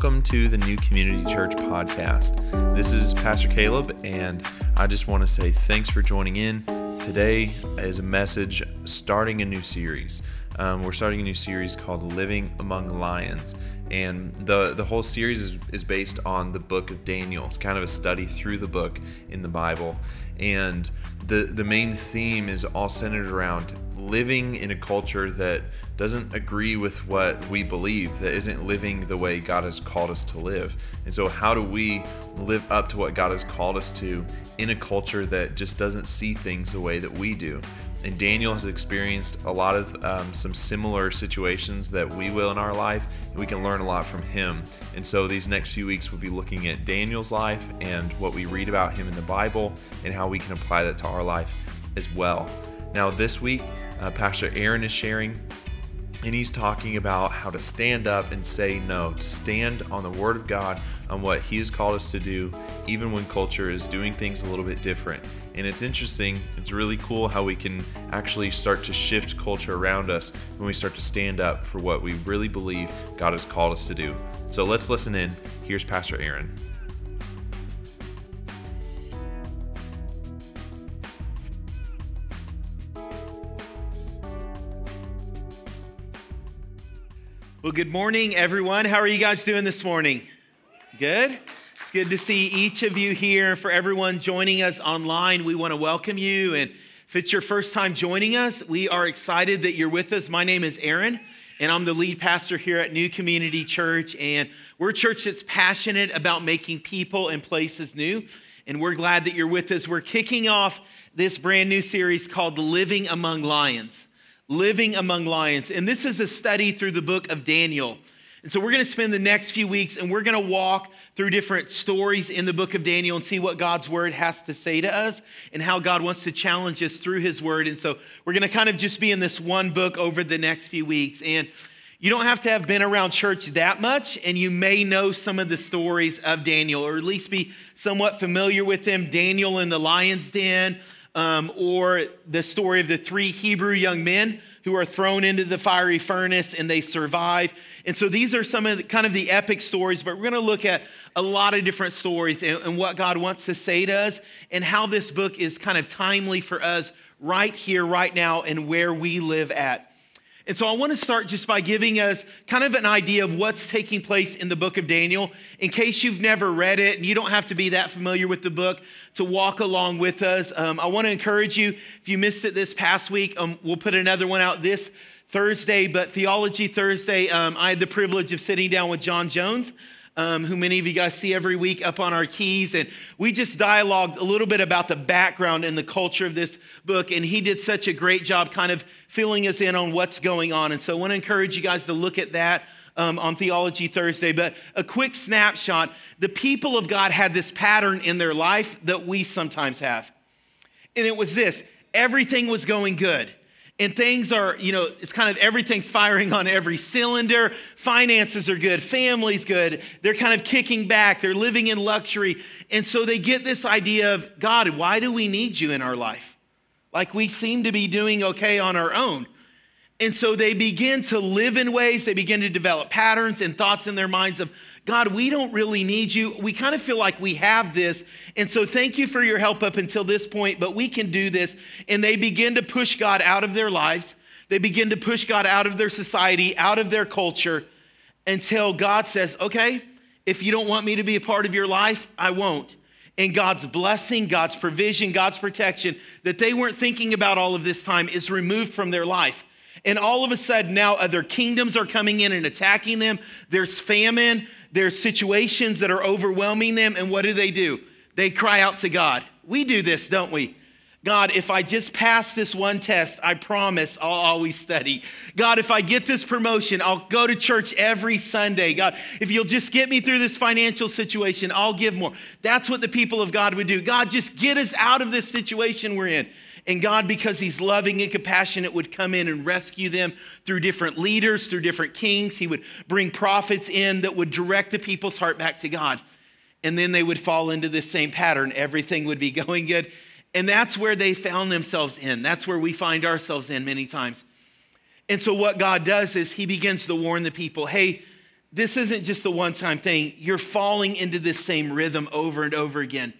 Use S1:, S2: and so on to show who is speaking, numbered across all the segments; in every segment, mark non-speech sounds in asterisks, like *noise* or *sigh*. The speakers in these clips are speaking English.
S1: welcome to the New Community Church podcast. This is Pastor Caleb, and I just want to say thanks for joining in. Today is a message starting a new series. Um, we're starting a new series called Living Among Lions. And the, the whole series is, is based on the book of Daniel. It's kind of a study through the book in the Bible. And the, the main theme is all centered around living in a culture that doesn't agree with what we believe, that isn't living the way God has called us to live. And so, how do we live up to what God has called us to in a culture that just doesn't see things the way that we do? And Daniel has experienced a lot of um, some similar situations that we will in our life, and we can learn a lot from him. And so, these next few weeks, we'll be looking at Daniel's life and what we read about him in the Bible and how we can apply that to our life as well. Now, this week, uh, Pastor Aaron is sharing and he's talking about how to stand up and say no, to stand on the Word of God, on what He has called us to do, even when culture is doing things a little bit different. And it's interesting, it's really cool how we can actually start to shift culture around us when we start to stand up for what we really believe God has called us to do. So let's listen in. Here's Pastor Aaron.
S2: Well, good morning, everyone. How are you guys doing this morning? Good? It's good to see each of you here. For everyone joining us online, we want to welcome you. And if it's your first time joining us, we are excited that you're with us. My name is Aaron, and I'm the lead pastor here at New Community Church. And we're a church that's passionate about making people and places new. And we're glad that you're with us. We're kicking off this brand new series called Living Among Lions living among lions. And this is a study through the book of Daniel. And so we're going to spend the next few weeks and we're going to walk through different stories in the book of Daniel and see what God's word has to say to us and how God wants to challenge us through his word. And so we're going to kind of just be in this one book over the next few weeks. And you don't have to have been around church that much, and you may know some of the stories of Daniel, or at least be somewhat familiar with them. Daniel in the lion's den, um, or the story of the three Hebrew young men who are thrown into the fiery furnace and they survive. And so these are some of the, kind of the epic stories, but we're going to look at a lot of different stories and, and what God wants to say to us and how this book is kind of timely for us right here, right now, and where we live at. And so I want to start just by giving us kind of an idea of what's taking place in the book of Daniel. In case you've never read it and you don't have to be that familiar with the book to walk along with us, um, I want to encourage you. If you missed it this past week, um, we'll put another one out this Thursday, but Theology Thursday, um, I had the privilege of sitting down with John Jones um, who many of you guys see every week up on our keys. And we just dialogued a little bit about the background and the culture of this book. And he did such a great job kind of filling us in on what's going on. And so I want to encourage you guys to look at that. Um, on Theology Thursday, but a quick snapshot. The people of God had this pattern in their life that we sometimes have. And it was this everything was going good and things are, you know, it's kind of everything's firing on every cylinder. Finances are good, family's good. They're kind of kicking back, they're living in luxury. And so they get this idea of God, why do we need you in our life? Like we seem to be doing okay on our own. And so they begin to live in ways, they begin to develop patterns and thoughts in their minds of, God, we don't really need you. We kind of feel like we have this. And so thank you for your help up until this point, but we can do this. And they begin to push God out of their lives. They begin to push God out of their society, out of their culture, until God says, okay, if you don't want me to be a part of your life, I won't. And God's blessing, God's provision, God's protection that they weren't thinking about all of this time is removed from their life. And all of a sudden, now other kingdoms are coming in and attacking them. There's famine, there's situations that are overwhelming them, and what do they do? They cry out to God. We do this, don't we? God, if I just pass this one test, I promise I'll always study. God, if I get this promotion, I'll go to church every Sunday. God, if you'll just get me through this financial situation, I'll give more. That's what the people of God would do. God, just get us out of this situation we're in. And God, because He's loving and compassionate, would come in and rescue them through different leaders, through different kings. He would bring prophets in that would direct the people's heart back to God. And then they would fall into this same pattern. Everything would be *laughs* going good. And that's where they found themselves in. That's where we find ourselves in many times. And so, what God does is He begins to warn the people hey, this isn't just a one time thing. You're falling into this same rhythm over and over again.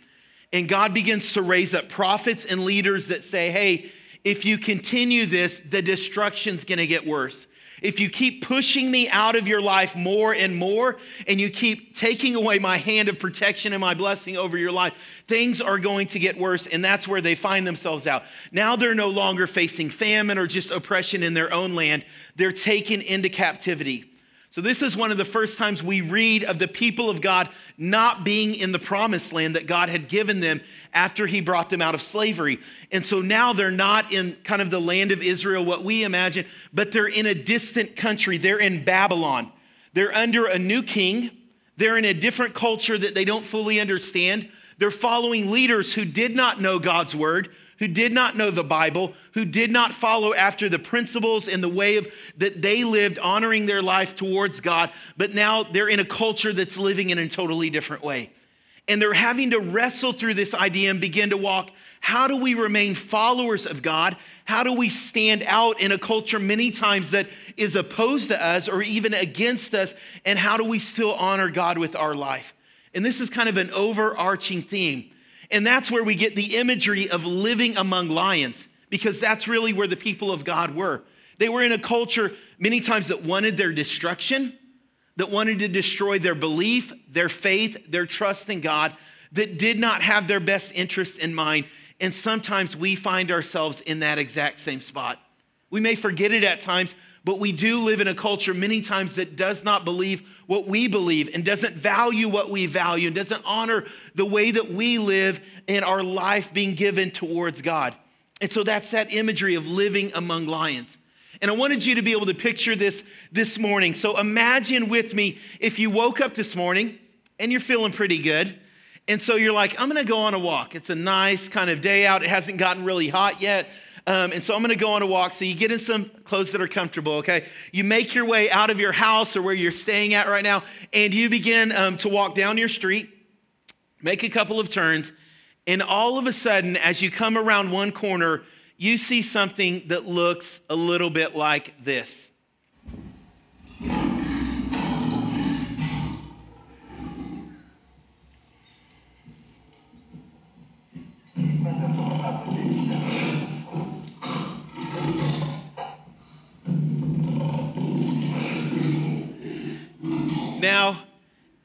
S2: And God begins to raise up prophets and leaders that say, hey, if you continue this, the destruction's gonna get worse. If you keep pushing me out of your life more and more, and you keep taking away my hand of protection and my blessing over your life, things are going to get worse. And that's where they find themselves out. Now they're no longer facing famine or just oppression in their own land, they're taken into captivity. So, this is one of the first times we read of the people of God not being in the promised land that God had given them after he brought them out of slavery. And so now they're not in kind of the land of Israel, what we imagine, but they're in a distant country. They're in Babylon. They're under a new king. They're in a different culture that they don't fully understand. They're following leaders who did not know God's word, who did not know the Bible, who did not follow after the principles and the way of that they lived honoring their life towards God, but now they're in a culture that's living in a totally different way and they're having to wrestle through this idea and begin to walk how do we remain followers of God? How do we stand out in a culture many times that is opposed to us or even against us? And how do we still honor God with our life? And this is kind of an overarching theme. And that's where we get the imagery of living among lions, because that's really where the people of God were. They were in a culture many times that wanted their destruction, that wanted to destroy their belief, their faith, their trust in God, that did not have their best interest in mind. And sometimes we find ourselves in that exact same spot. We may forget it at times, but we do live in a culture many times that does not believe what we believe and doesn't value what we value and doesn't honor the way that we live in our life being given towards God. And so that's that imagery of living among lions. And I wanted you to be able to picture this this morning. So imagine with me if you woke up this morning and you're feeling pretty good. And so you're like, I'm gonna go on a walk. It's a nice kind of day out. It hasn't gotten really hot yet. Um, and so I'm gonna go on a walk. So you get in some clothes that are comfortable, okay? You make your way out of your house or where you're staying at right now, and you begin um, to walk down your street, make a couple of turns, and all of a sudden, as you come around one corner, you see something that looks a little bit like this. Now,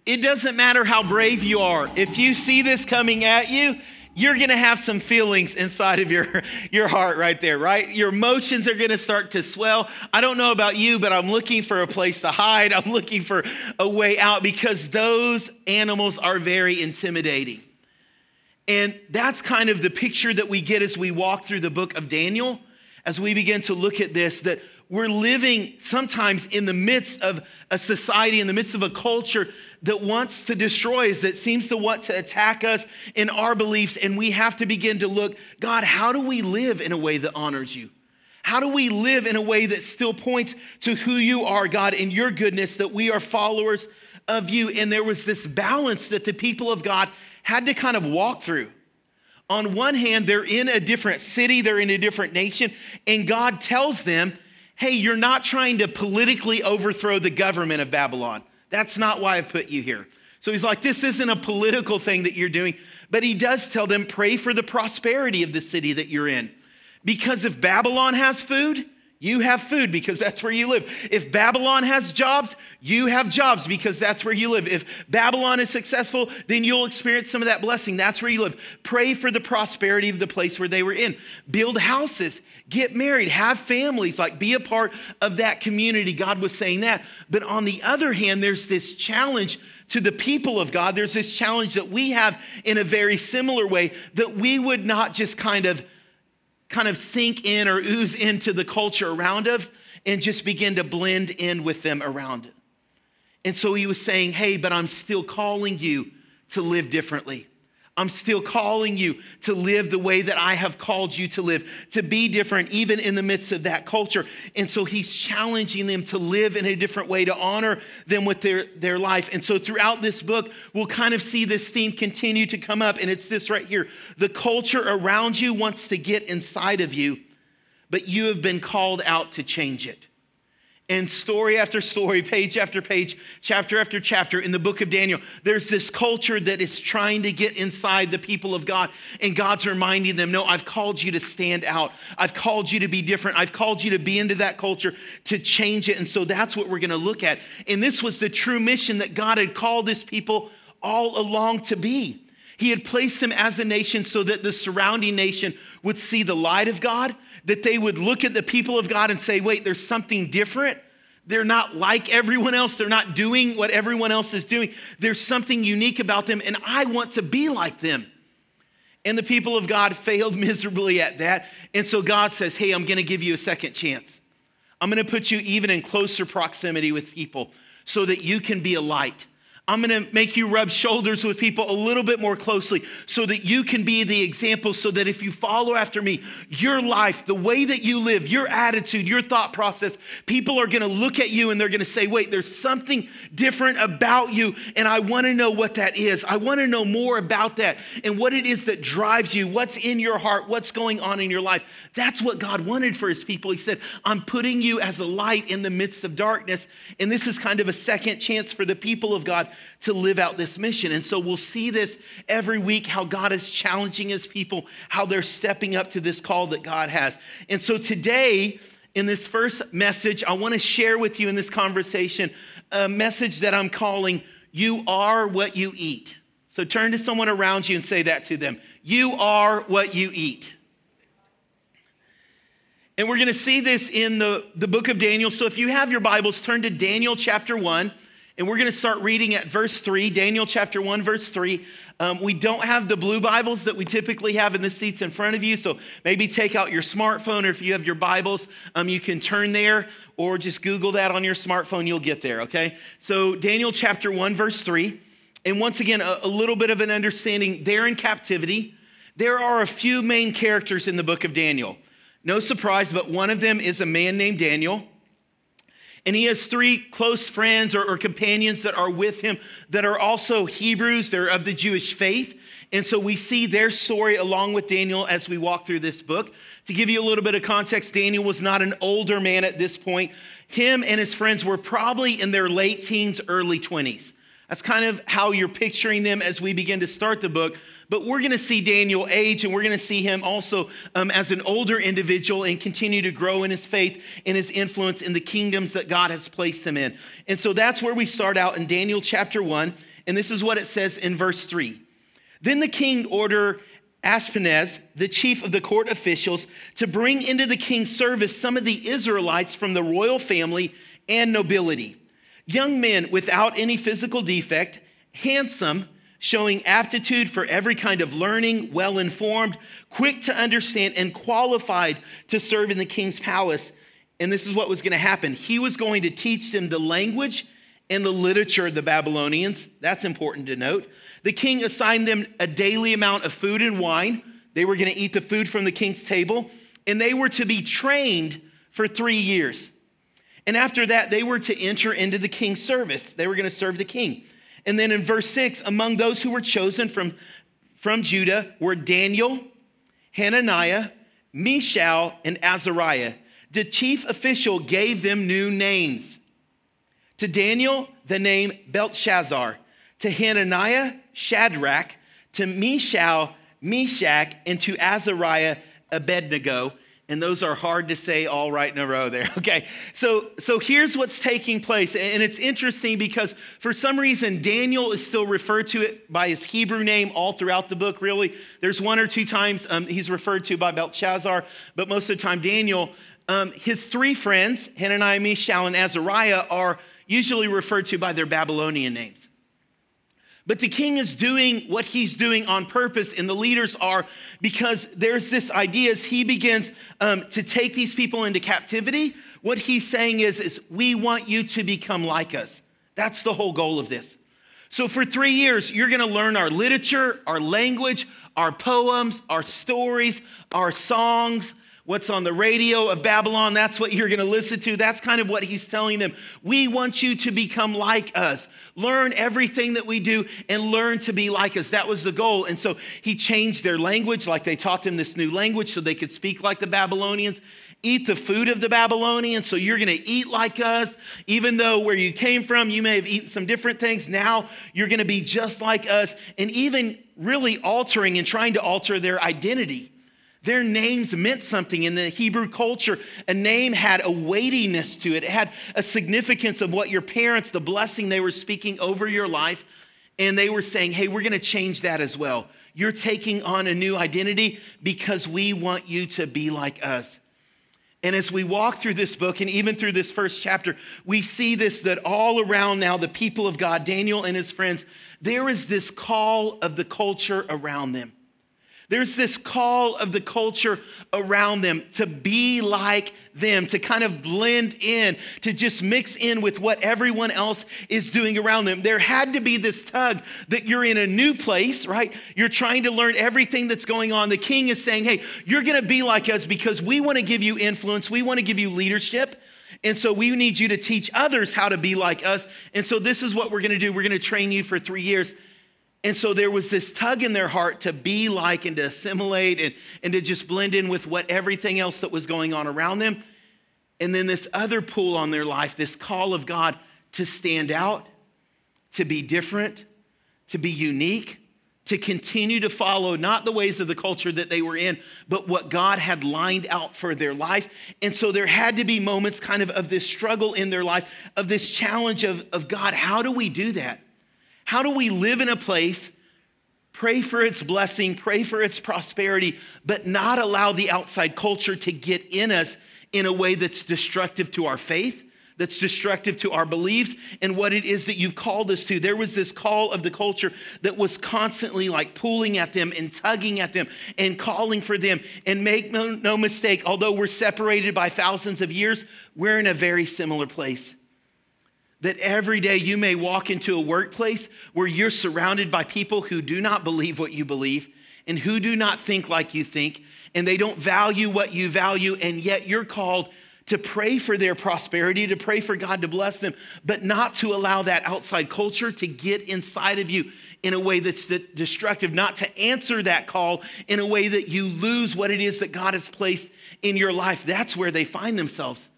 S2: it doesn't matter how brave you are. If you see this coming at you, you're gonna have some feelings inside of your, *laughs* your heart right there, right? Your emotions are gonna start to swell. I don't know about you, but I'm looking for a place to hide. *laughs* I'm looking for a way out because those animals are very intimidating. And that's kind of the picture that we get as we walk through the book of Daniel, as we begin to look at this, that we're living sometimes in the midst of a society, in the midst of a culture that wants to destroy us, that seems to want to attack us in our beliefs. And we have to begin to look God, how do we live in a way that honors you? How do we live in a way that still points to who you are, God, and your goodness, that we are followers of you? And there was this balance that the people of God had to kind of walk through. On one hand, they're in a different city, they're in a different nation, and God tells them, hey, you're not trying to politically overthrow the government of Babylon. That's not why I've put you here. So he's like, this isn't a political thing that you're doing, but he does tell them, pray for the prosperity of the city that you're in. Because if Babylon has food, you have food because that's where you live. If Babylon has jobs, you have jobs because that's where you live. If Babylon is successful, then you'll experience some of that blessing. That's where you live. Pray for the prosperity of the place where they were in. Build houses get married, have families, like be a part of that community. God was saying that. But on the other hand, there's this challenge to the people of God. There's this challenge that we have in a very similar way that we would not just kind of kind of sink in or ooze into the culture around us and just begin to blend in with them around it. And so he was saying, "Hey, but I'm still calling you to live differently." I'm still calling you to live the way that I have called you to live, to be different, even in the midst of that culture. And so he's challenging them to live in a different way, to honor them with their, their life. And so throughout this book, we'll kind of see this theme continue to come up. And it's this right here the culture around you wants to get inside of you, but you have been called out to change it. And story after story, page after page, chapter after chapter in the book of Daniel, there's this culture that is trying to get inside the people of God. And God's reminding them, no, I've called you to stand out. I've called you to be different. I've called you to be into that culture, to change it. And so that's what we're going to look at. And this was the true mission that God had called his people all along to be. He had placed them as a nation so that the surrounding nation would see the light of God, that they would look at the people of God and say, wait, there's something different. They're not like everyone else. They're not doing what everyone else is doing. There's something unique about them, and I want to be like them. And the people of God failed *laughs* miserably at that. And so God says, Hey, I'm going to give you a second chance. I'm going to put you even in closer proximity with people so that you can be a light. I'm gonna make you rub shoulders with people a little bit more closely so that you can be the example, so that if you follow after me, your life, the way that you live, your attitude, your thought process, people are gonna look at you and they're gonna say, wait, there's something different about you, and I wanna know what that is. I wanna know more about that and what it is that drives you, what's in your heart, what's going on in your life. That's what God wanted for his people. He said, I'm putting you as a light in the midst of darkness. And this is kind of a second chance for the people of God to live out this mission. And so we'll see this every week how God is challenging his people, how they're stepping up to this call that God has. And so today, in this first message, I want to share with you in this conversation a message that I'm calling You Are What You Eat. So turn to someone around you and say that to them You are what you eat. And we're going to see this in the, the book of Daniel. So if you have your Bibles, turn to Daniel chapter 1. And we're going to start reading at verse 3, Daniel chapter 1, verse 3. Um, we don't have the blue Bibles that we typically have in the seats in front of you. So maybe take out your smartphone, or if you have your Bibles, um, you can turn there, or just Google that on your smartphone. You'll get there, okay? So Daniel chapter 1, verse 3. And once again, a, a little bit of an understanding. They're in captivity. There are a few main characters in the book of Daniel. No surprise, but one of them is a man named Daniel. And he has three close friends or, or, companions that are with him that are also Hebrews, they're of the Jewish faith. And so we see their story along with Daniel as we walk through this book. To give you a little bit of context, Daniel was not an older man at this point. Him and his friends were probably in their late teens, early 20s. That's kind of how you're picturing them as we begin to start the book. But we're going to see Daniel age, and we're going to see him also um, as an older individual and continue to grow in his faith and his influence in the kingdoms that God has placed him in. And so that's where we start out in Daniel chapter 1. And this is what it says in verse 3. Then the king ordered Ashpenaz, the chief of the court officials, to bring into the king's service some of the Israelites from the royal family and nobility. Young men without any physical defect, handsome, showing aptitude for every kind of learning, well informed, quick to understand, and qualified to serve in the king's palace. And this is what was going to happen. He was going to teach them the language and the literature of the Babylonians. That's important to note. The king assigned them a daily amount of food and wine. They were going to eat the food from the king's table, and they were to be trained for three years. And after that, they were to enter into the king's service. They were going to serve the king. And then in verse 6, among those who were chosen from, from Judah were Daniel, Hananiah, Mishael, and Azariah. The chief official gave them new names. To Daniel, the name Belshazzar. To Hananiah, Shadrach. To Mishael, Meshach. And to Azariah, Abednego and those are hard to say all right in a row there *laughs* okay? So so here's what's taking place and it's interesting because for some reason daniel is still referred to it by his hebrew name all throughout the book really. There's one or two times um, he's referred to by belshazzar but most of the time daniel um, his three friends hananiah mishael and azariah are usually referred to by their babylonian names but the king is doing what he's doing on purpose, and the leaders are because there's this idea as he begins um, to take these people into captivity. What he's saying is, is, we want you to become like us. That's the whole goal of this. So for three years, you're gonna learn our literature, our language, our poems, our stories, our songs. What's on the radio of Babylon, that's what you're going to listen to. That's kind of what he's telling them. We want you to become like us. Learn everything that we do and learn to be like us. That was the goal. And so he changed their language, like they taught them this new language so they could speak like the Babylonians. Eat the food of the Babylonians, so you're gonna eat like us. Even though where you came from, you may have eaten some different things, now you're gonna be just like us. And even really altering and trying to alter their identity. Their names meant something in the Hebrew culture. A name had a weightiness to it, it had a significance of what your parents, the blessing they were speaking over your life. And they were saying, hey, we're gonna change that as well. You're taking on a new identity because we want you to be like us. And as we walk through this book and even through this first chapter, we see this that all around now, the people of God, Daniel and his friends, there is this call of the culture around them. There's this call of the culture around them to be like them, to kind of blend in, to just mix in with what everyone else is doing around them. There had to be this tug that you're in a new place, right? You're trying to learn everything that's going on. The king is saying, hey, you're going to be like us because we want to give you influence, we want to give you leadership. And so we need you to teach others how to be like us. And so this is what we're going to do. We're going to train you for three years. And so there was this tug in their heart to be like and to assimilate and, and to just blend in with what everything else that was going on around them. And then this other pull on their life, this call of God to stand out, to be different, to be unique, to continue to follow not the ways of the culture that they were in, but what God had lined out for their life. And so there had to be moments kind of of this struggle in their life, of this challenge of, of God, how do we do that? How do we live in a place, pray for its blessing, pray for its prosperity, but not allow the outside culture to get in us in a way that's destructive to our faith? That's destructive to our beliefs and what it is that you've called us to. There was this call of the culture that was constantly like pulling at them and tugging at them and calling for them. And make no, mistake, although we're separated by thousands of years, we're in a very similar place that every day you may walk into a workplace where you're surrounded by people who do not believe what you believe and who do not think like you think, and they don't value what you value, and yet you're called to pray for their prosperity, to pray for God to bless them, but not to allow that outside culture to get inside of you in a way that's destructive, not to answer that call in a way that you lose what it is that God has placed in your life. That's where they find themselves.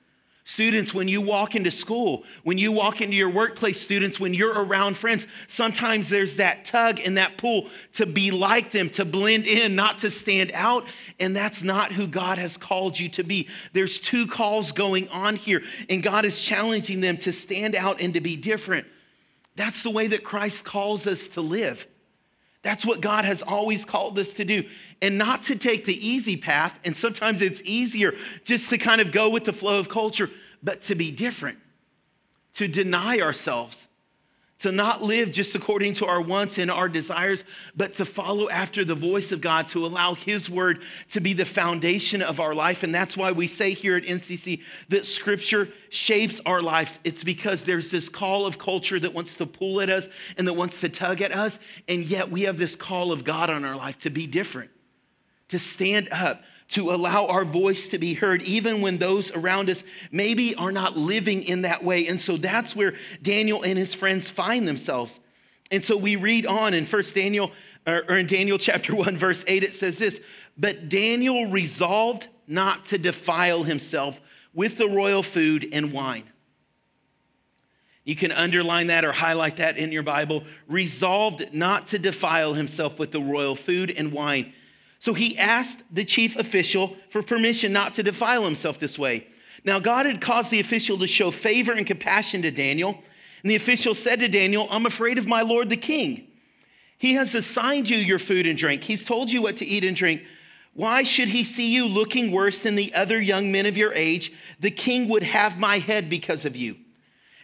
S2: Students, when you walk into school, when you walk into your workplace, students, when you're around friends, sometimes there's that tug and that pull to be like them, to blend in, not to stand out. And that's not who God has called you to be. There's two calls going on here, and God is challenging them to stand out and to be different. That's the way that Christ calls us to live. That's what God has always called us to do. And not to take the easy path, and sometimes it's easier just to kind of go with the flow of culture, but to be different, to deny ourselves, to not live just according to our wants and our desires, but to follow after the voice of God, to allow His word to be the foundation of our life. And that's why we say here at NCC that scripture shapes our lives. It's because there's this call of culture that wants to pull at us and that wants to tug at us. And yet we have this call of God on our life to be different, to stand up, to allow our voice to be heard, even when those around us maybe are not living in that way. And so that's where Daniel and his friends find themselves. And so we read on in First Daniel, or in Daniel chapter *laughs* 1, verse 8, it says this But Daniel resolved not to defile himself with the royal food and wine. You can underline that or highlight that in your Bible. Resolved not to defile himself with the royal food and wine so he asked the chief official for permission not to defile himself this way. Now, God had caused the official to show favor and compassion to Daniel. And the official said to Daniel, I'm afraid of my lord the king. He has assigned you your food and drink, he's told you what to eat and drink. Why should he see you looking worse than the other young men of your age? The king would have my head because of you.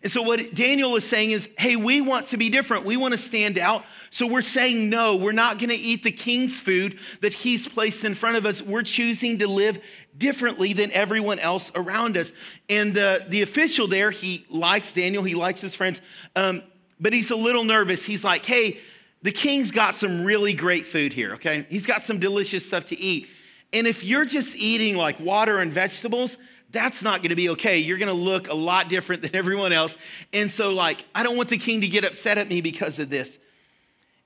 S2: And so, what Daniel is saying is, hey, we want to be different. We want to stand out. So, we're saying no, we're not going to eat the king's food that he's placed in front of us. We're choosing to live differently than everyone else around us. And the, the official there, he likes Daniel, he likes his friends, um, but he's a little nervous. He's like, hey, the king's got some really great food here, okay? He's got some delicious stuff to eat. And if you're just eating like water and vegetables, that's not going to be okay. You're going to look a lot different than everyone else. And so, like, I don't want the king to get upset at me because of this.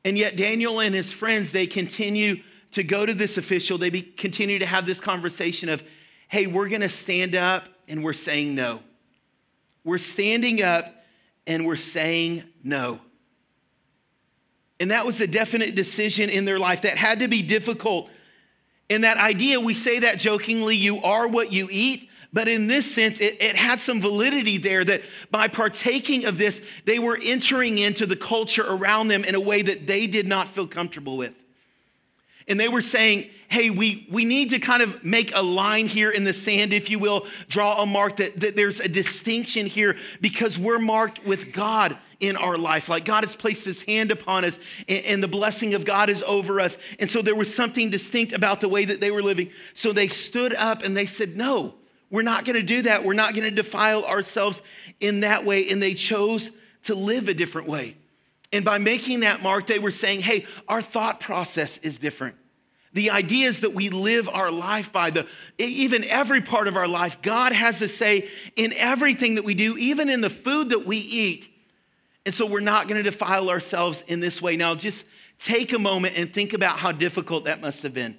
S2: And yet, Daniel and his friends, they continue to go to this official. They be, continue to have this conversation of, hey, we're going to stand up and we're saying no. We're standing up and we're saying no. And that was a definite decision in their life that had to be difficult. And that idea, we say that jokingly, you are what you eat. But in this sense, it, it, had some validity there that by partaking of this, they were entering into the culture around them in a way that they did not feel comfortable with. And they were saying, hey, we, we need to kind of make a line here in the sand, if you will, draw a mark that, that there's a distinction here because we're marked with God in our life. Like God has placed his hand upon us and, and, the blessing of God is over us. And so there was something distinct about the way that they were living. So they stood up and they said, no, we're not going to do that. We're not going to defile ourselves in that way. And they chose to live a different way. And by making that mark, they were saying, hey, our thought process is different. The ideas that we live our life by, the, even every part of our life, God has to say in everything that we do, even in the food that we eat. And so we're not going to defile ourselves in this way. Now, just take a moment and think about how difficult that must have been.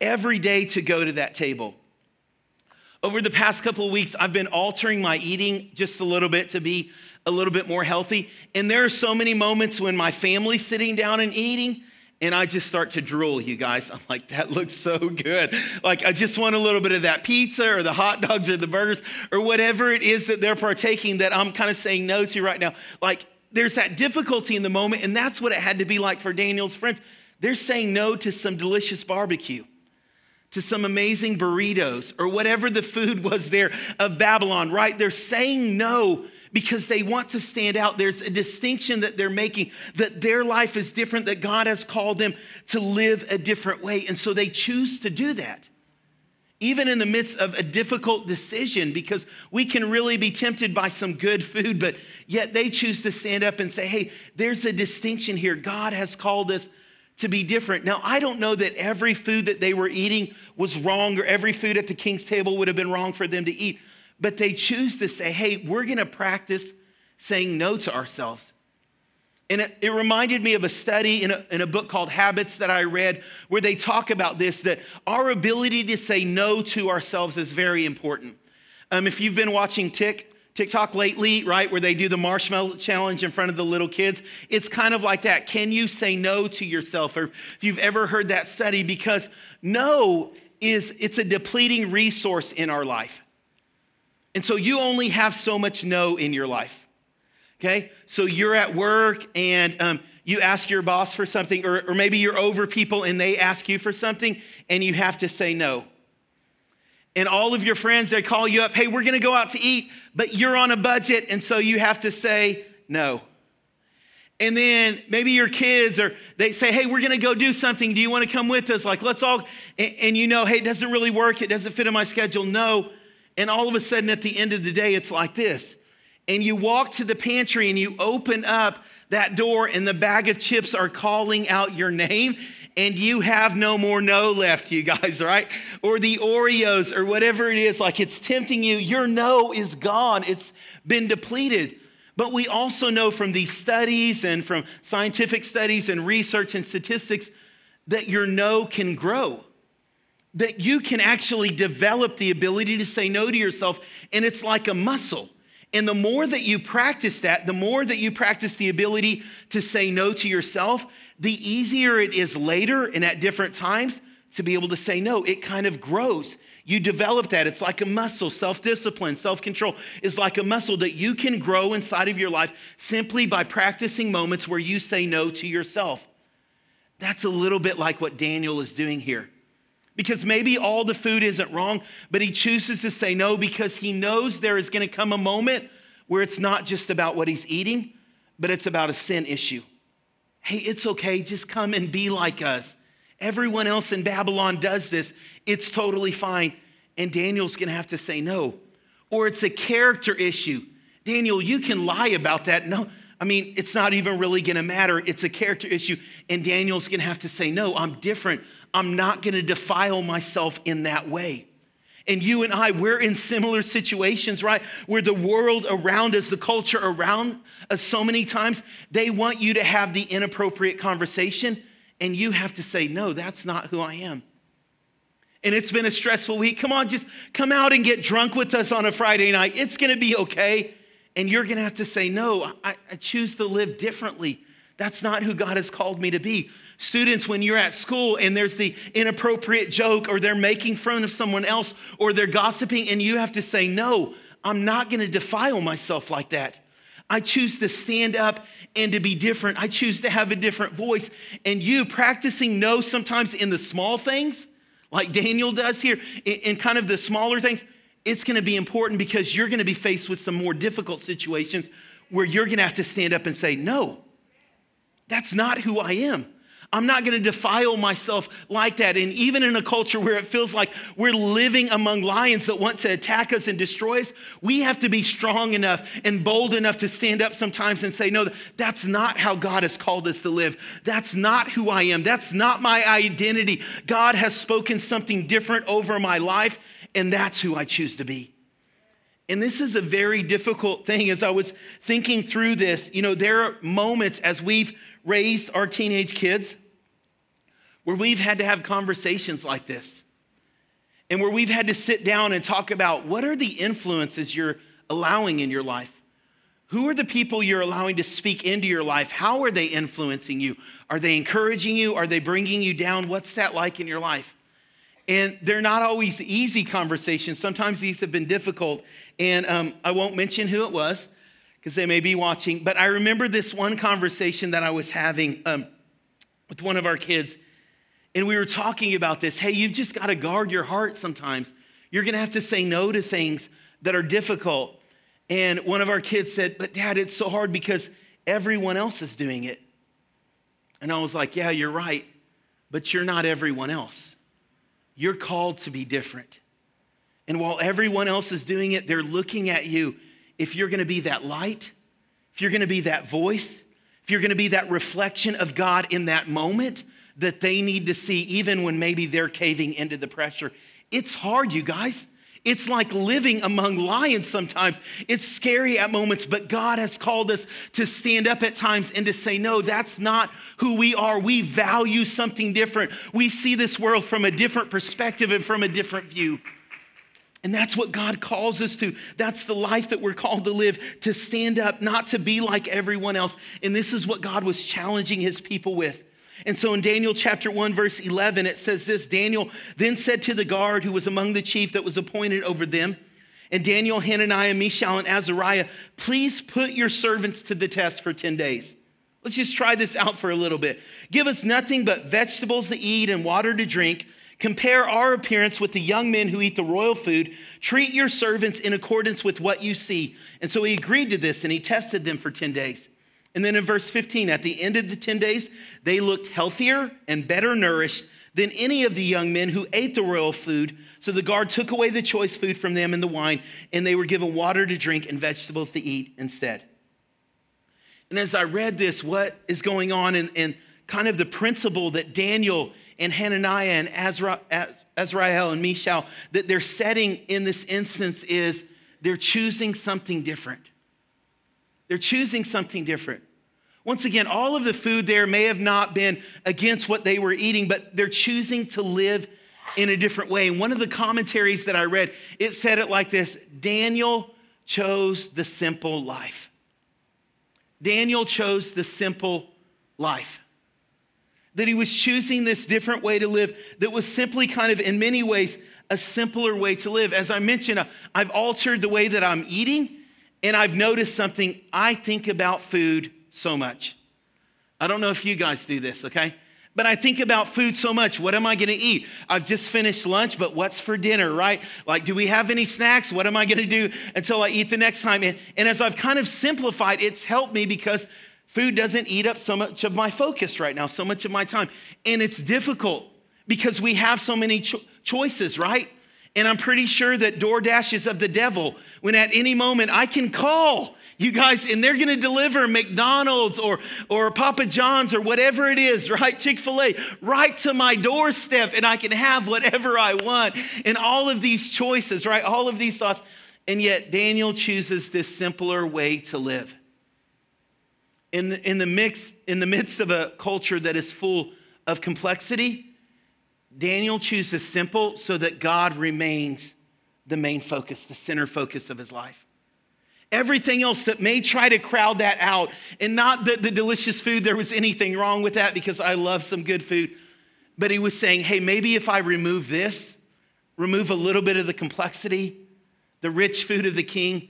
S2: Every day to go to that table over the past couple of weeks, I've been altering my eating just a little bit to be a little bit more healthy. And there are so many moments when my family's sitting down and eating, and I just start to drool, you guys. I'm like, that looks so good. Like, I just want a little bit of that pizza or the hot dogs or the burgers or whatever it is that they're partaking that I'm kind of saying no to right now. Like, there's that difficulty in the moment, and that's what it had to be like for Daniel's friends. They're saying no to some delicious barbecue to some amazing burritos or whatever the food *laughs* was there of Babylon, right? They're saying no because they want to stand out. There's a distinction that they're making that their life is different, that God has called them to live a different way. And so they choose to do that. Even in the midst of a difficult decision, because we can really be tempted by some good food, but yet they choose to stand up and say, hey, there's a distinction here. God has called us to be different. Now, I don't know that every food that they were eating was wrong or every food at the king's table would have been wrong for them to eat, but they choose to say, hey, we're going to practice saying no to ourselves. And it, it, reminded me of a study in a, in a book called Habits that I read where they talk about this that our ability to say no to ourselves is very important. Um, if you've been watching Tick, TikTok lately, right, where they do the marshmallow challenge in front of the little kids. It's kind of like that. Can you say no to yourself? Or if you've ever heard that study, because no is it's a depleting resource in our life. And so you only have so much no in your life. Okay? So you're at work and um, you ask your boss for something, or, or maybe you're over people and they ask you for something and you have to say no and all of your friends they call you up hey we're to go out to eat but you're on a budget and so you have to say no. And then maybe your kids or they say hey we're to go do something. Do you want to come with us? Like let's all and, and, you know hey it doesn't really work. It doesn't fit in my schedule. No. And all of a sudden at the end of the day it's like this. And you walk to the pantry and you open up that door and the bag of chips are calling out your name and you have no more no left, you guys, *laughs* right? Or the Oreos or whatever it is, like it's tempting you, your no is gone. It's been depleted. But we also know from these studies and from scientific studies and research and statistics that your no can grow. That you can actually develop the ability to say no to yourself, and it's like a muscle. And the more that you practice that, the more that you practice the ability to say no to yourself, the easier it is later and at different times to be able to say no. It kind of grows. You develop that. It's like a muscle. Self discipline, self control is like a muscle that you can grow inside of your life simply by practicing moments where you say no to yourself. That's a little bit like what Daniel is doing here. Because maybe all the food isn't wrong, but he chooses to say no because he knows there is going to come a moment where it's not just about what he's eating, but it's about a sin issue. Hey, it's okay, just come and be like us. Everyone else in Babylon does this. It's totally fine. And Daniel's gonna have to say no. Or it's a character issue. Daniel, you can lie about that. No, I mean, it's not even really gonna matter. It's a character issue. And Daniel's gonna have to say, No, I'm different. I'm not gonna defile myself in that way. And you and I, we're in similar situations, right? Where the world around us, the culture around us, so many times, they want you to have the inappropriate conversation, and you have to say, No, that's not who I am. And it's been a stressful week. Come on, just come out and get drunk with us on a Friday night. It's gonna be okay. And you're gonna have to say, No, I, I choose to live differently. That's not who God has called me to be. Students, when you're at school and there's the inappropriate joke or they're making fun of someone else or they're gossiping, and you have to say, No, I'm not gonna defile myself like that. I choose to stand up and to be different. I choose to have a different voice. And you practicing no sometimes in the small things, like Daniel does here, in kind of the smaller things, it's gonna be important because you're gonna be faced with some more difficult situations where you're gonna have to stand up and say, No, that's not who I am. I'm not going to defile myself like that. And even in a culture where it feels like we're living among lions that want to attack us and destroy us, we have to be strong enough and bold enough to stand up sometimes and say, No, that's not how God has called us to live. That's not who I am. That's not my identity. God has spoken something different over my life, and that's who I choose to be. And this is a very difficult thing. As I was thinking through this, you know, there are moments as we've raised our teenage kids where we've had to have conversations like this and where we've had to sit down and talk about what are the influences you're allowing in your life? Who are the people you're allowing to speak into your life? How are they influencing you? Are they encouraging you? Are they bringing you down? What's that like in your life? And they're not always easy conversations. Sometimes these have been difficult. And um, I won't mention who it was because they may be watching. But I remember this one conversation that I was having um, with one of our kids. And we were talking about this. Hey, you've just got to guard your heart sometimes. You're going to have to say no to things that are difficult. And one of our kids said, But dad, it's so hard because everyone else is doing it. And I was like, Yeah, you're right. But you're not everyone else. You're called to be different. And while everyone else is doing it, they're looking at you if you're gonna be that light, if you're gonna be that voice, if you're gonna be that reflection of God in that moment that they need to see, even when maybe they're caving into the pressure. It's hard, you guys. It's like living among lions sometimes. It's scary at moments, but God has called us to stand up at times and to say, No, that's not who we are. We value something different. We see this world from a different perspective and from a different view. And that's what God calls us to. That's the life that we're called to live, to stand up, not to be like everyone else. And this is what God was challenging his people with. And so in Daniel chapter 1, verse 11, it says this Daniel then said to the guard who was among the chief that was appointed over them, and Daniel, Hananiah, Mishael, and Azariah, please put your servants to the test for 10 days. Let's just try this out for a little bit. Give us nothing but vegetables to eat and water to drink Compare our appearance with the young men who eat the royal food. Treat your servants in accordance with what you see. And so he agreed to this and he tested them for 10 days. And then in verse 15, at the end of the 10 days, they looked healthier and better nourished than any of the young men who ate the royal food. So the guard took away the choice food from them and the wine, and they were given water to drink and vegetables to eat instead. And as I read this, what is going on and, and kind of the principle that Daniel and Hananiah and Azra, Azrael and Mishael, that they're setting in this instance is they're choosing something different. They're choosing something different. Once again, all of the food there may have not been against what they were eating, but they're choosing to live in a different way. And one of the commentaries that I read, it said it like this Daniel chose the simple life. Daniel chose the simple life that he was choosing this different way to live that was simply kind of, in many ways, a simpler way to live. As I mentioned, uh, I've altered the way that I'm eating, and I've noticed something. I think about food so much. I don't know if you guys do this, okay? But I think about food so much. What am I gonna eat? I've just finished lunch, but what's for dinner, right? Like, do we have any snacks? What am I gonna do until I eat the next time? And, and as I've kind of simplified, it's helped me because Food doesn't eat up so much of my focus right now, so much of my time. And it's difficult because we have so many cho- choices, right? And I'm pretty sure that DoorDash is of the devil when at any moment I can call you guys, and they're to deliver McDonald's or, or Papa John's or whatever it is, *laughs* right? Chick fil A, right to my doorstep, and I can have whatever I want. And all of these choices, right? All of these thoughts. And yet, Daniel chooses this simpler way to live. In the, in, the mix, in the midst of a culture that is full of complexity, Daniel chooses simple so that God remains the main focus, the center focus of his life. Everything else that may try to crowd that out, and not the delicious food, there was anything wrong with that because I love some good food. But he was saying, hey, maybe if I remove this, remove a little bit of the complexity, the rich food of the king,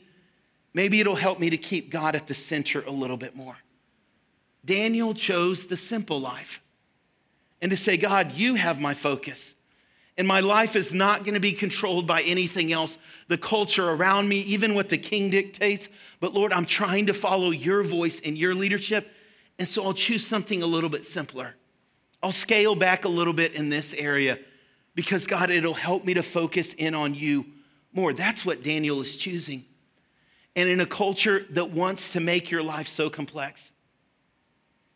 S2: maybe it'll help me to keep God at the center a little bit more. Daniel chose the simple life and to say, God, you have my focus. And my life is not going to be controlled by anything else, the culture around me, even what the king dictates. But Lord, I'm trying to follow your voice and your leadership. And so I'll choose something a little bit simpler. I'll scale back a little bit in this area because, God, it'll help me to focus in on you more. That's what Daniel is choosing. And in a culture that wants to make your life so complex.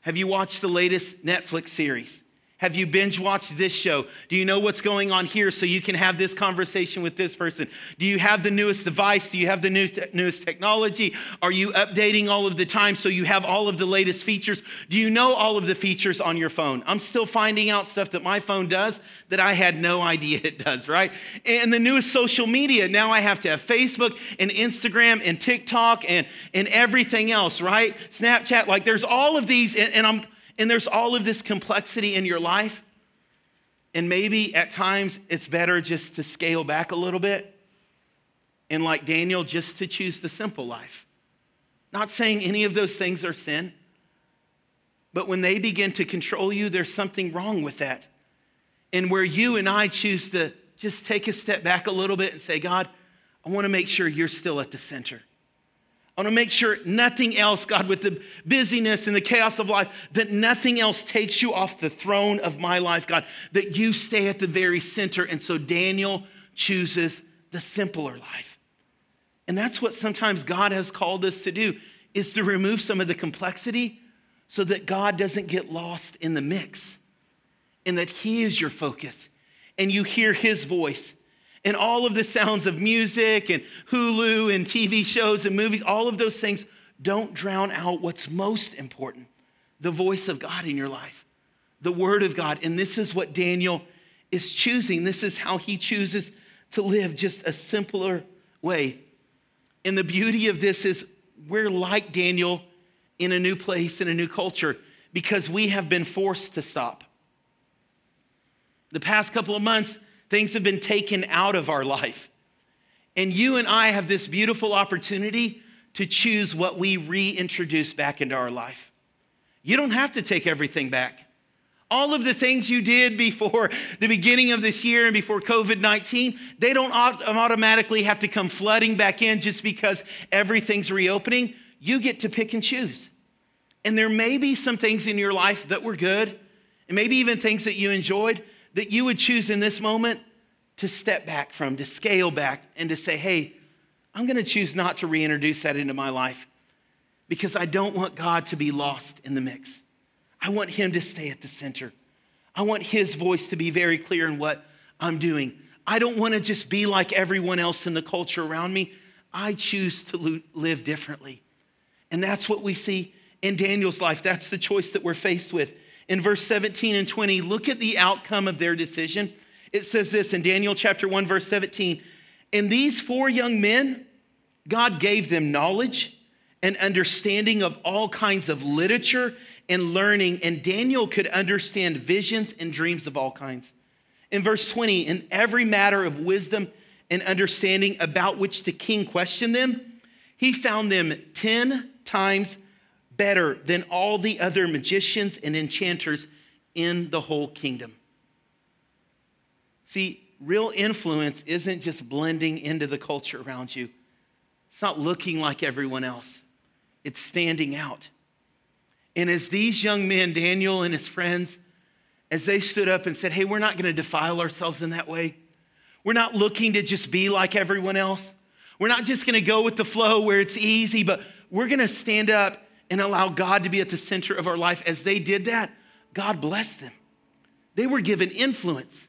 S2: Have you watched the latest Netflix series? Have you binge watched this show? Do you know what's going on here so you can have this conversation with this person? Do you have the newest device? Do you have the newest technology? Are you updating all of the time so you have all of the latest features? Do you know all of the features on your phone? I'm still finding out stuff that my phone does that I had no *laughs* idea it does, right? And the newest social media, now I have to have Facebook and Instagram and TikTok and, and everything else, right? Snapchat, like there's all of these, and, and I'm and there's all of this complexity in your life. And maybe at times it's better just to scale back a little bit and, like Daniel, just to choose the simple life. Not saying any of those things are sin, but when they begin to control you, there's something wrong with that. And where you and I choose to just take a step back a little bit and say, God, I want to make sure you're still at the center. I want to make sure nothing else, God, with the busyness and the chaos of life, that nothing else takes you off the throne of my life, God, that you stay at the very center. And so Daniel chooses the simpler life. And that's what sometimes God has called us to do, is to remove some of the complexity so that God doesn't get lost in the mix and that He is your focus and you hear His voice and all of the sounds of music and Hulu and TV shows and movies, all of those things don't drown out what's most important the voice of God in your life, the Word of God. And this is what Daniel is choosing. This is how he chooses to live, just a simpler way. And the beauty of this is we're like Daniel in a new place, in a new culture, because we have been forced to stop. The past couple of months, Things have been taken out of our life. And you and I have this beautiful opportunity to choose what we reintroduce back into our life. You don't have to take everything back. All of the things you did before the beginning of this year and before COVID 19, they don't automatically have to come flooding back in just because everything's reopening. You get to pick and choose. And there may be some things in your life that were good, and maybe even things that you enjoyed, that you would choose in this moment to step back from, to scale back, and to say, hey, I'm going to choose not to reintroduce that into my life because I don't want God to be lost in the mix. I want Him to stay at the center. I want His voice to be very clear in what I'm doing. I don't want to just be like everyone else in the culture around me. I choose to live differently. And that's what we see in Daniel's life. That's the choice that we're faced with in verse 17 and 20, look at the outcome of their decision. It says this in Daniel chapter 1, verse 17. And these four young men, God gave them knowledge and understanding of all kinds of literature and learning, and Daniel could understand visions and dreams of all kinds. In verse 20, in every matter of wisdom and understanding about which the king questioned them, he found them 10 times better than all the other magicians and enchanters in the whole kingdom. See, real influence isn't just blending into the culture around you, it's not looking like everyone else, it's standing out. And as these young men, Daniel and his friends, as they stood up and said, Hey, we're not going to defile ourselves in that way. We're not looking to just be like everyone else. We're not just gonna go with the flow where it's easy, but we're gonna stand up and allow God to be at the center of our life. As they did that, God blessed them. They were given influence.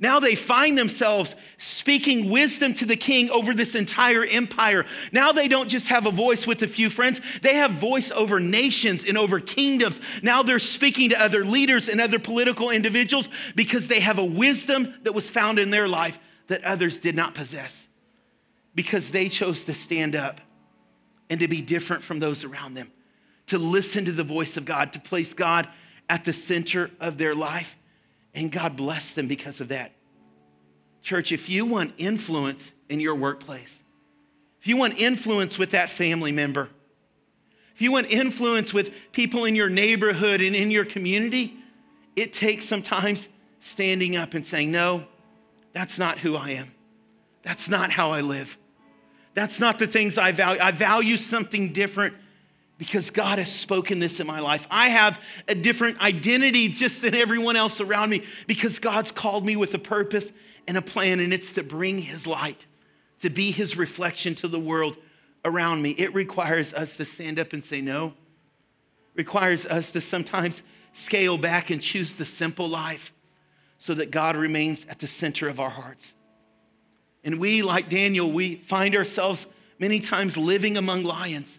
S2: Now they find themselves speaking wisdom to the king over this entire empire. Now they don't just have a voice with a few friends, they have voice over nations and over kingdoms. Now they're speaking to other leaders and other political individuals because they have a wisdom that was found in their life that others did not possess. Because they chose to stand up and to be different from those around them, to listen to the voice of God, to place God at the center of their life. And God blessed them because of that. Church, if you want influence in your workplace, if you want influence with that family member, if you want influence with people in your neighborhood and in your community, it takes sometimes standing up and saying, No, that's not who I am. That's not how I live. That's not the things I value. I value something different because God has spoken this in my life. I have a different identity just than everyone else around me because God's called me with a purpose and a plan, and it's to bring His light, to be His reflection to the world around me. It requires us to stand up and say no, it requires us to sometimes scale back and choose the simple life so that God remains at the center of our hearts. And we, like Daniel, we find ourselves many times living among lions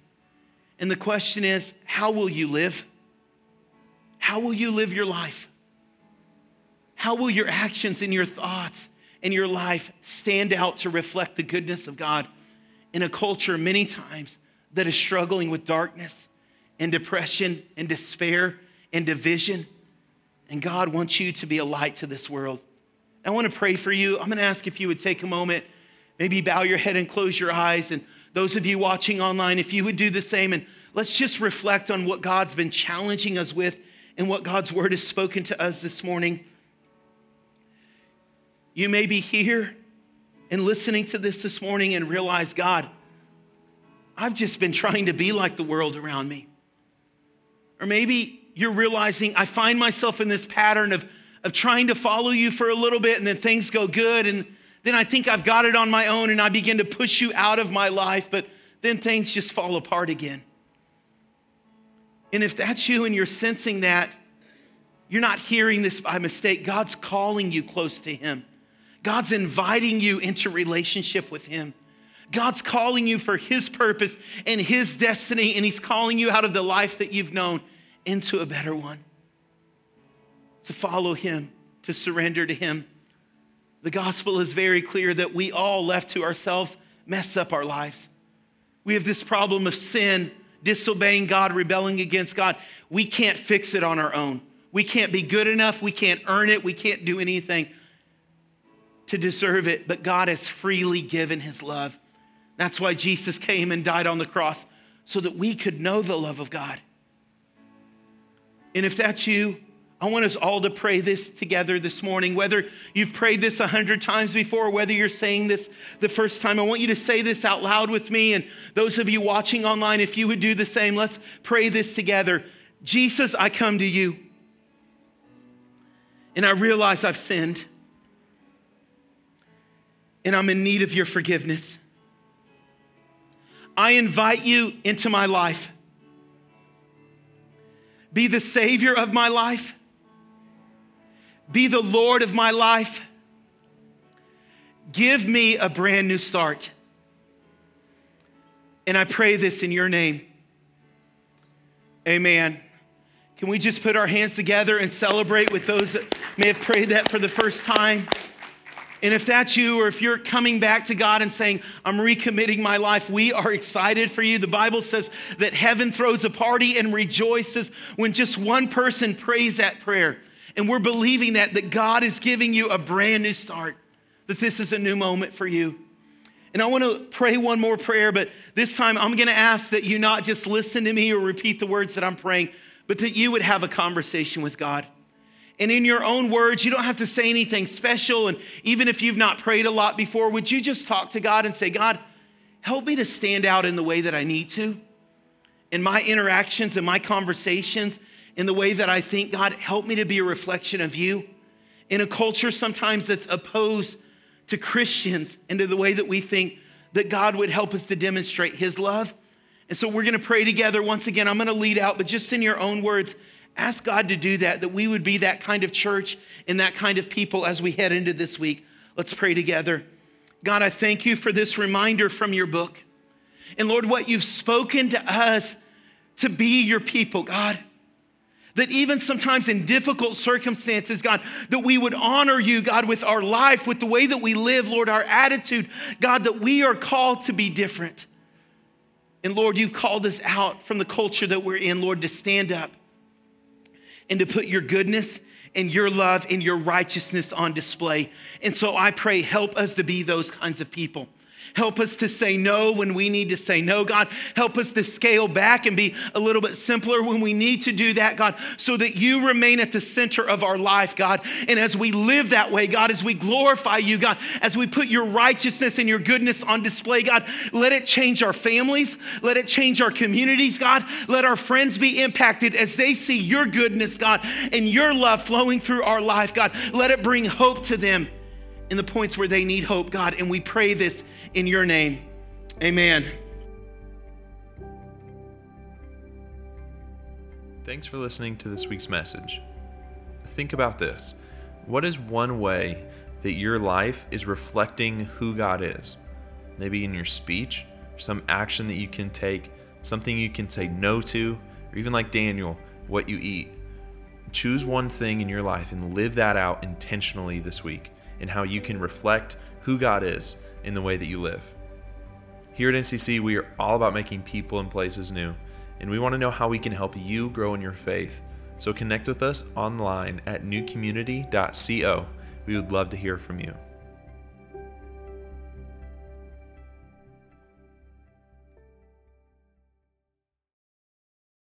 S2: and the question is, how will you live? How will you live your life? How will your actions and your thoughts and your life stand out to reflect the goodness of God in a culture many times that is struggling with darkness and depression and despair and division? And God wants you to be a light to this world. I want to pray for you. I'm going to ask if you would take a moment, maybe bow your head and close your eyes and those of you watching online, if you would do the same and let's just reflect on what God's been challenging us with and what God's word has spoken to us this morning. You may be here and listening to this this morning and realize, God, I've just been trying to be like the world around me. Or maybe you're realizing I find myself in this pattern of, of trying to follow you for a little bit and then things go good and then I think I've got it on my own and I begin to push you out of my life, but then things just fall apart again. And if that's you and you're sensing that, you're not hearing this by mistake. God's calling you close to Him. God's inviting you into relationship with Him. God's calling you for His purpose and His destiny, and He's calling you out of the life that you've known into a better one. To follow Him, to surrender to Him. The gospel is very clear that we all, left to ourselves, mess up our lives. We have this problem of sin, disobeying God, rebelling against God. We can't fix it on our own. We can't be good enough. We can't earn it. We can't do anything to deserve it. But God has freely given his love. That's why Jesus came and died on the cross, so that we could know the love of God. And if that's you, I want us all to pray this together this morning. Whether you've prayed this a hundred times before, whether you're saying this the first time, I want you to say this out loud with me. And those of you watching online, if you would do the same, let's pray this together. Jesus, I come to you. And I realize I've sinned. And I'm in need of your forgiveness. I invite you into my life. Be the Savior of my life be the Lord of my life. Give me a brand new start. And I pray this in your name. Amen. Can we just put our hands together and celebrate with those that may have prayed that for the first time? And if that's you, or if you're coming back to God and saying, I'm recommitting my life, we are excited for you. The Bible says that heaven throws a party and rejoices when just one person prays that prayer. And we're believing that, that God is giving you a brand new start, that this is a new moment for you. And I want to pray one more prayer, but this time I'm going to ask that you not just listen to me or repeat the words that I'm praying, but that you would have a conversation with God. And in your own words, you don't have to say anything special. And even if you've not prayed a lot before, would you just talk to God and say, God, help me to stand out in the way that I need to? In my interactions and my conversations, in the way that I think, God, help me to be a reflection of you. In a culture sometimes that's opposed to Christians and to the way that we think that God would help us to demonstrate his love. And so we're going to pray together once again. I'm going to lead out, but just in your own words, ask God to do that, that we would be that kind of church and that kind of people as we head into this week. Let's pray together. God, I thank you for this reminder from your book. And Lord, what you've spoken to us to be your people, God. That even sometimes in difficult circumstances, God, that we would honor you, God, with our life, with the way that we live, Lord, our attitude, God, that we are called to be different. And Lord, you've called us out from the culture that we're in, Lord, to stand up and to put your goodness and your love and your righteousness on display. And so I pray, help us to be those kinds of people. Help us to say no when we need to say no, God. Help us to scale back and be a little bit simpler when we need to do that, God, so that you remain at the center of our life, God. And as we live that way, God, as we glorify you, God, as we put your righteousness and your goodness on display, God, let it change our families. Let it change our communities, God. Let our friends be impacted as they see your goodness, God, and your love flowing through our life, God. Let it bring hope to them in the points where they need hope, God. And we pray this in your name. Amen.
S1: Thanks for listening to this week's message. Think about this. What is one way that your life is reflecting who God is? Maybe in your speech, some action that you can take, something you can say no to, or even like Daniel, what you eat. Choose one thing in your life and live that out intentionally this week and how you can reflect who God is in the way that you live. Here at NCC, we are all about making people and places new, and we want to know how we can help you grow in your faith. So connect with us online at newcommunity.co. We would love to hear from you.